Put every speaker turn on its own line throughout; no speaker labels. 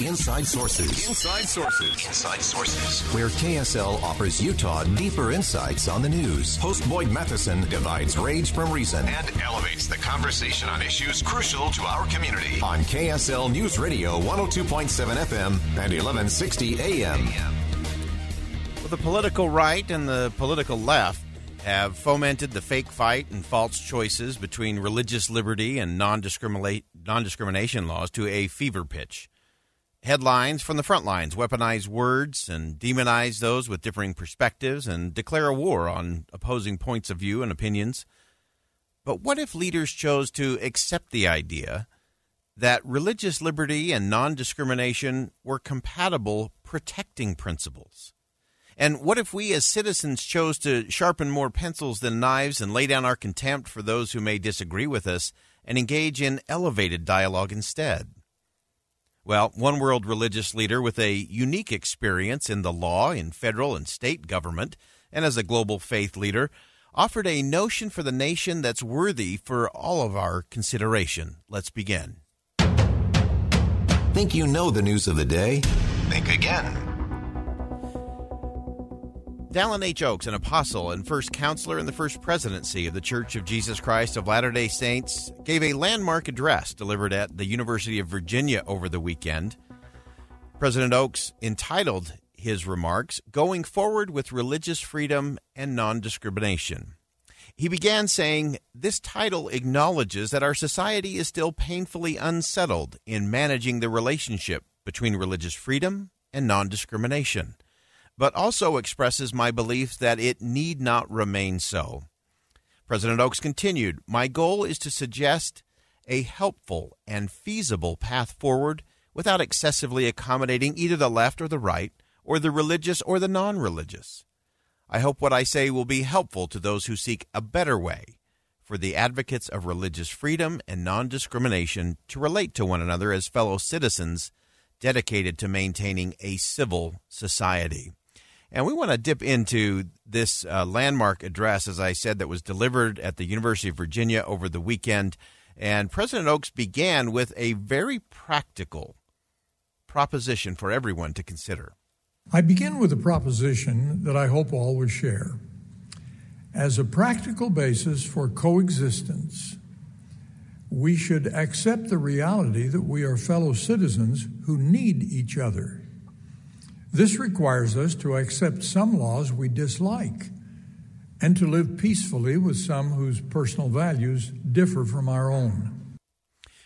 Inside Sources. Inside Sources. Inside Sources. Where KSL offers Utah deeper insights on the news. Host Boyd Matheson divides rage from reason and elevates the conversation on issues crucial to our community. On KSL News Radio 102.7 FM and 1160 AM.
Well, the political right and the political left have fomented the fake fight and false choices between religious liberty and non discrimination laws to a fever pitch. Headlines from the front lines weaponize words and demonize those with differing perspectives and declare a war on opposing points of view and opinions. But what if leaders chose to accept the idea that religious liberty and non discrimination were compatible protecting principles? And what if we as citizens chose to sharpen more pencils than knives and lay down our contempt for those who may disagree with us and engage in elevated dialogue instead? Well, one world religious leader with a unique experience in the law, in federal and state government, and as a global faith leader, offered a notion for the nation that's worthy for all of our consideration. Let's begin.
Think you know the news of the day? Think again.
Dallin H. Oaks, an apostle and first counselor in the first presidency of the Church of Jesus Christ of Latter day Saints, gave a landmark address delivered at the University of Virginia over the weekend. President Oaks entitled his remarks, Going Forward with Religious Freedom and Non Discrimination. He began saying, This title acknowledges that our society is still painfully unsettled in managing the relationship between religious freedom and non discrimination but also expresses my belief that it need not remain so. President Oaks continued My goal is to suggest a helpful and feasible path forward without excessively accommodating either the left or the right, or the religious or the non religious. I hope what I say will be helpful to those who seek a better way for the advocates of religious freedom and non discrimination to relate to one another as fellow citizens dedicated to maintaining a civil society. And we want to dip into this uh, landmark address, as I said, that was delivered at the University of Virginia over the weekend. And President Oaks began with a very practical proposition for everyone to consider.
I begin with a proposition that I hope all will share. As a practical basis for coexistence, we should accept the reality that we are fellow citizens who need each other. This requires us to accept some laws we dislike and to live peacefully with some whose personal values differ from our own.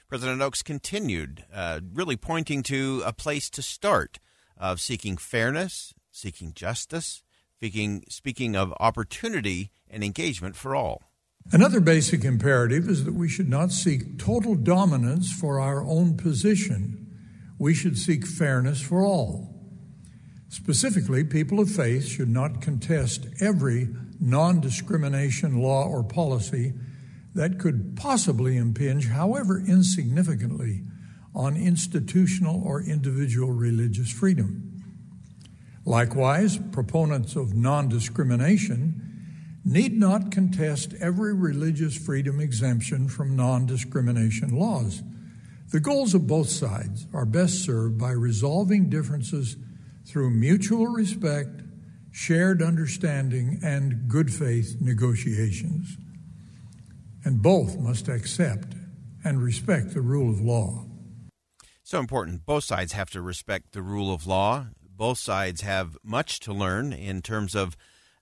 President Oaks continued, uh, really pointing to a place to start of seeking fairness, seeking justice, speaking, speaking of opportunity and engagement for all.
Another basic imperative is that we should not seek total dominance for our own position. We should seek fairness for all. Specifically, people of faith should not contest every non discrimination law or policy that could possibly impinge, however insignificantly, on institutional or individual religious freedom. Likewise, proponents of non discrimination need not contest every religious freedom exemption from non discrimination laws. The goals of both sides are best served by resolving differences through mutual respect, shared understanding, and good faith negotiations. And both must accept and respect the rule of law.
So important. Both sides have to respect the rule of law. Both sides have much to learn in terms of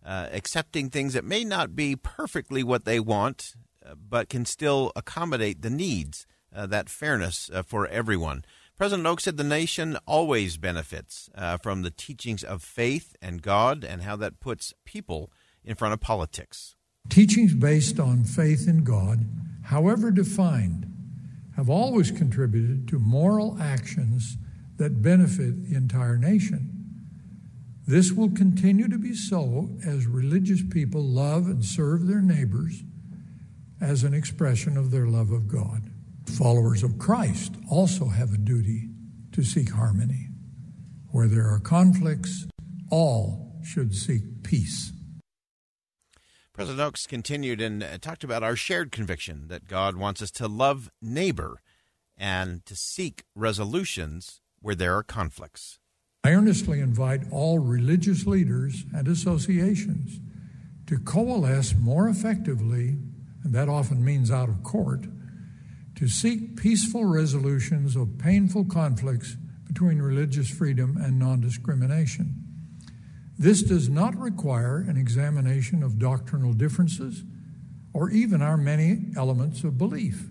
uh, accepting things that may not be perfectly what they want, uh, but can still accommodate the needs, uh, that fairness uh, for everyone. President Oaks said the nation always benefits uh, from the teachings of faith and God and how that puts people in front of politics.
Teachings based on faith in God, however defined, have always contributed to moral actions that benefit the entire nation. This will continue to be so as religious people love and serve their neighbors as an expression of their love of God. Followers of Christ also have a duty to seek harmony. Where there are conflicts, all should seek peace.
President Oaks continued and uh, talked about our shared conviction that God wants us to love neighbor and to seek resolutions where there are conflicts.
I earnestly invite all religious leaders and associations to coalesce more effectively, and that often means out of court, to seek peaceful resolutions of painful conflicts between religious freedom and non discrimination. This does not require an examination of doctrinal differences or even our many elements of belief.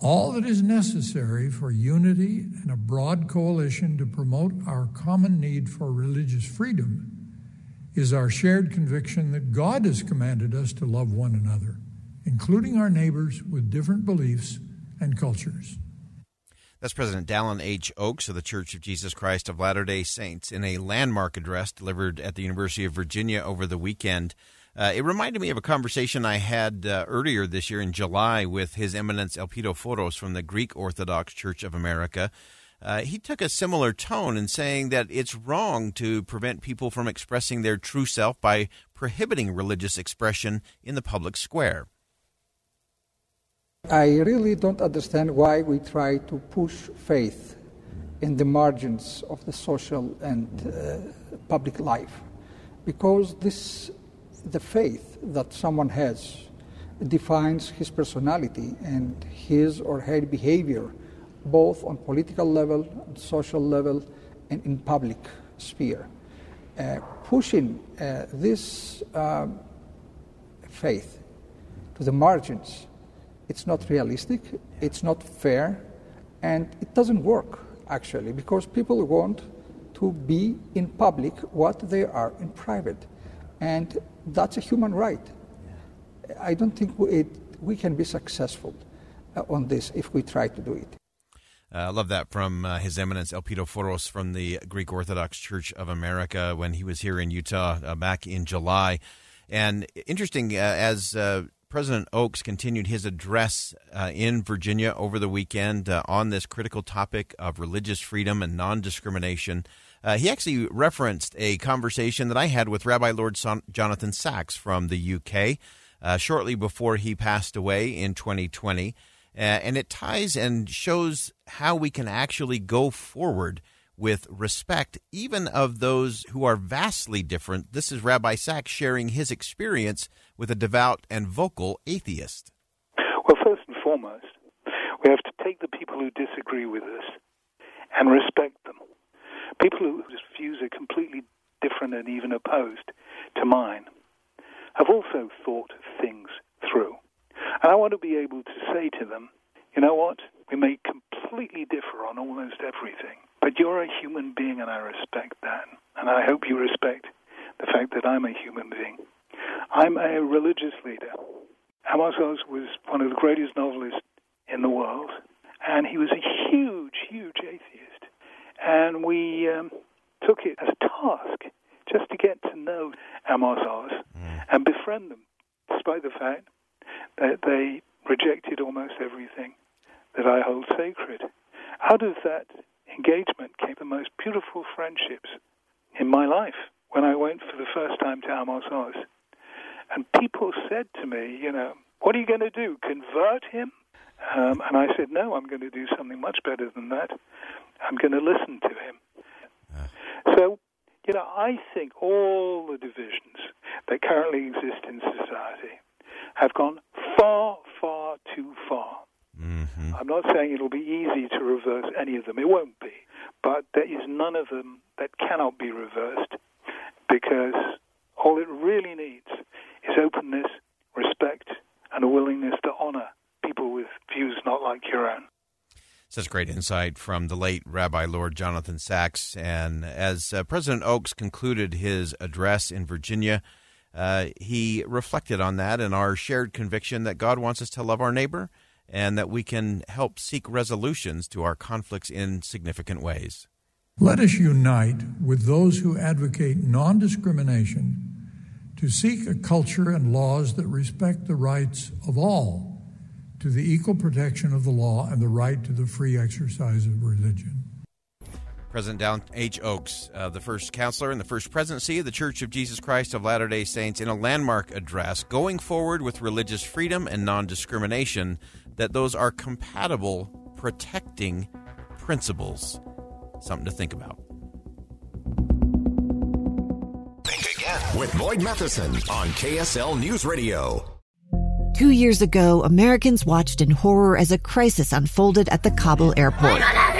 All that is necessary for unity and a broad coalition to promote our common need for religious freedom is our shared conviction that God has commanded us to love one another, including our neighbors with different beliefs and cultures.
That's President Dallin H. Oaks of the Church of Jesus Christ of Latter day Saints in a landmark address delivered at the University of Virginia over the weekend. Uh, it reminded me of a conversation I had uh, earlier this year in July with His Eminence Elpidophoros from the Greek Orthodox Church of America. Uh, he took a similar tone in saying that it's wrong to prevent people from expressing their true self by prohibiting religious expression in the public square.
I really don't understand why we try to push faith in the margins of the social and uh, public life. Because this the faith that someone has defines his personality and his or her behavior, both on political level, social level, and in public sphere. Uh, pushing uh, this uh, faith to the margins, it's not realistic, it's not fair, and it doesn't work actually because people want to be in public what they are in private. And that's a human right. I don't think we, it, we can be successful uh, on this if we try to do it.
Uh, I love that from uh, His Eminence Elpidophoros from the Greek Orthodox Church of America when he was here in Utah uh, back in July. And interesting, uh, as President Oaks continued his address in Virginia over the weekend on this critical topic of religious freedom and non discrimination. Uh, he actually referenced a conversation that I had with Rabbi Lord Son- Jonathan Sacks from the UK uh, shortly before he passed away in 2020. Uh, and it ties and shows how we can actually go forward with respect, even of those who are vastly different. This is Rabbi Sacks sharing his experience with a devout and vocal atheist.
Well, first and foremost, we have to take the people who disagree with us and respect them people whose views are completely different and even opposed to mine have also thought things through. And I want to be able to say to them, you know what? We may completely differ on almost everything, but you're a human being and I respect that. And I hope you respect the fact that I'm a human being. I'm a religious leader. Amos Oz was one of the greatest novelists in the world, and he was a huge, huge atheist and we um, took it as a task just to get to know Amos Oz mm. and befriend them, despite the fact that they rejected almost everything that I hold sacred. Out of that engagement came the most beautiful friendships in my life when I went for the first time to Amos Oz. And people said to me, you know, what are you going to do? Convert him? Um, and I said, no, I'm going to do something much better than that. I'm going to listen to him. So, you know, I think all the divisions that currently exist in society have gone far, far too far. Mm-hmm. I'm not saying it'll be easy to reverse any of them. It won't be. But there is none of them that cannot be reversed because all it really needs is openness, respect, and a willingness to honor people with views not like your own.
Such great insight from the late Rabbi Lord Jonathan Sacks. And as uh, President Oaks concluded his address in Virginia, uh, he reflected on that and our shared conviction that God wants us to love our neighbor and that we can help seek resolutions to our conflicts in significant ways.
Let us unite with those who advocate non discrimination to seek a culture and laws that respect the rights of all to the equal protection of the law and the right to the free exercise of religion.
President Dallin H. Oaks, uh, the first counselor in the first presidency of the Church of Jesus Christ of Latter day Saints, in a landmark address going forward with religious freedom and non discrimination, that those are compatible protecting principles. Something to think about.
Think again with Boyd Matheson on KSL News Radio.
Two years ago, Americans watched in horror as a crisis unfolded at the Kabul airport.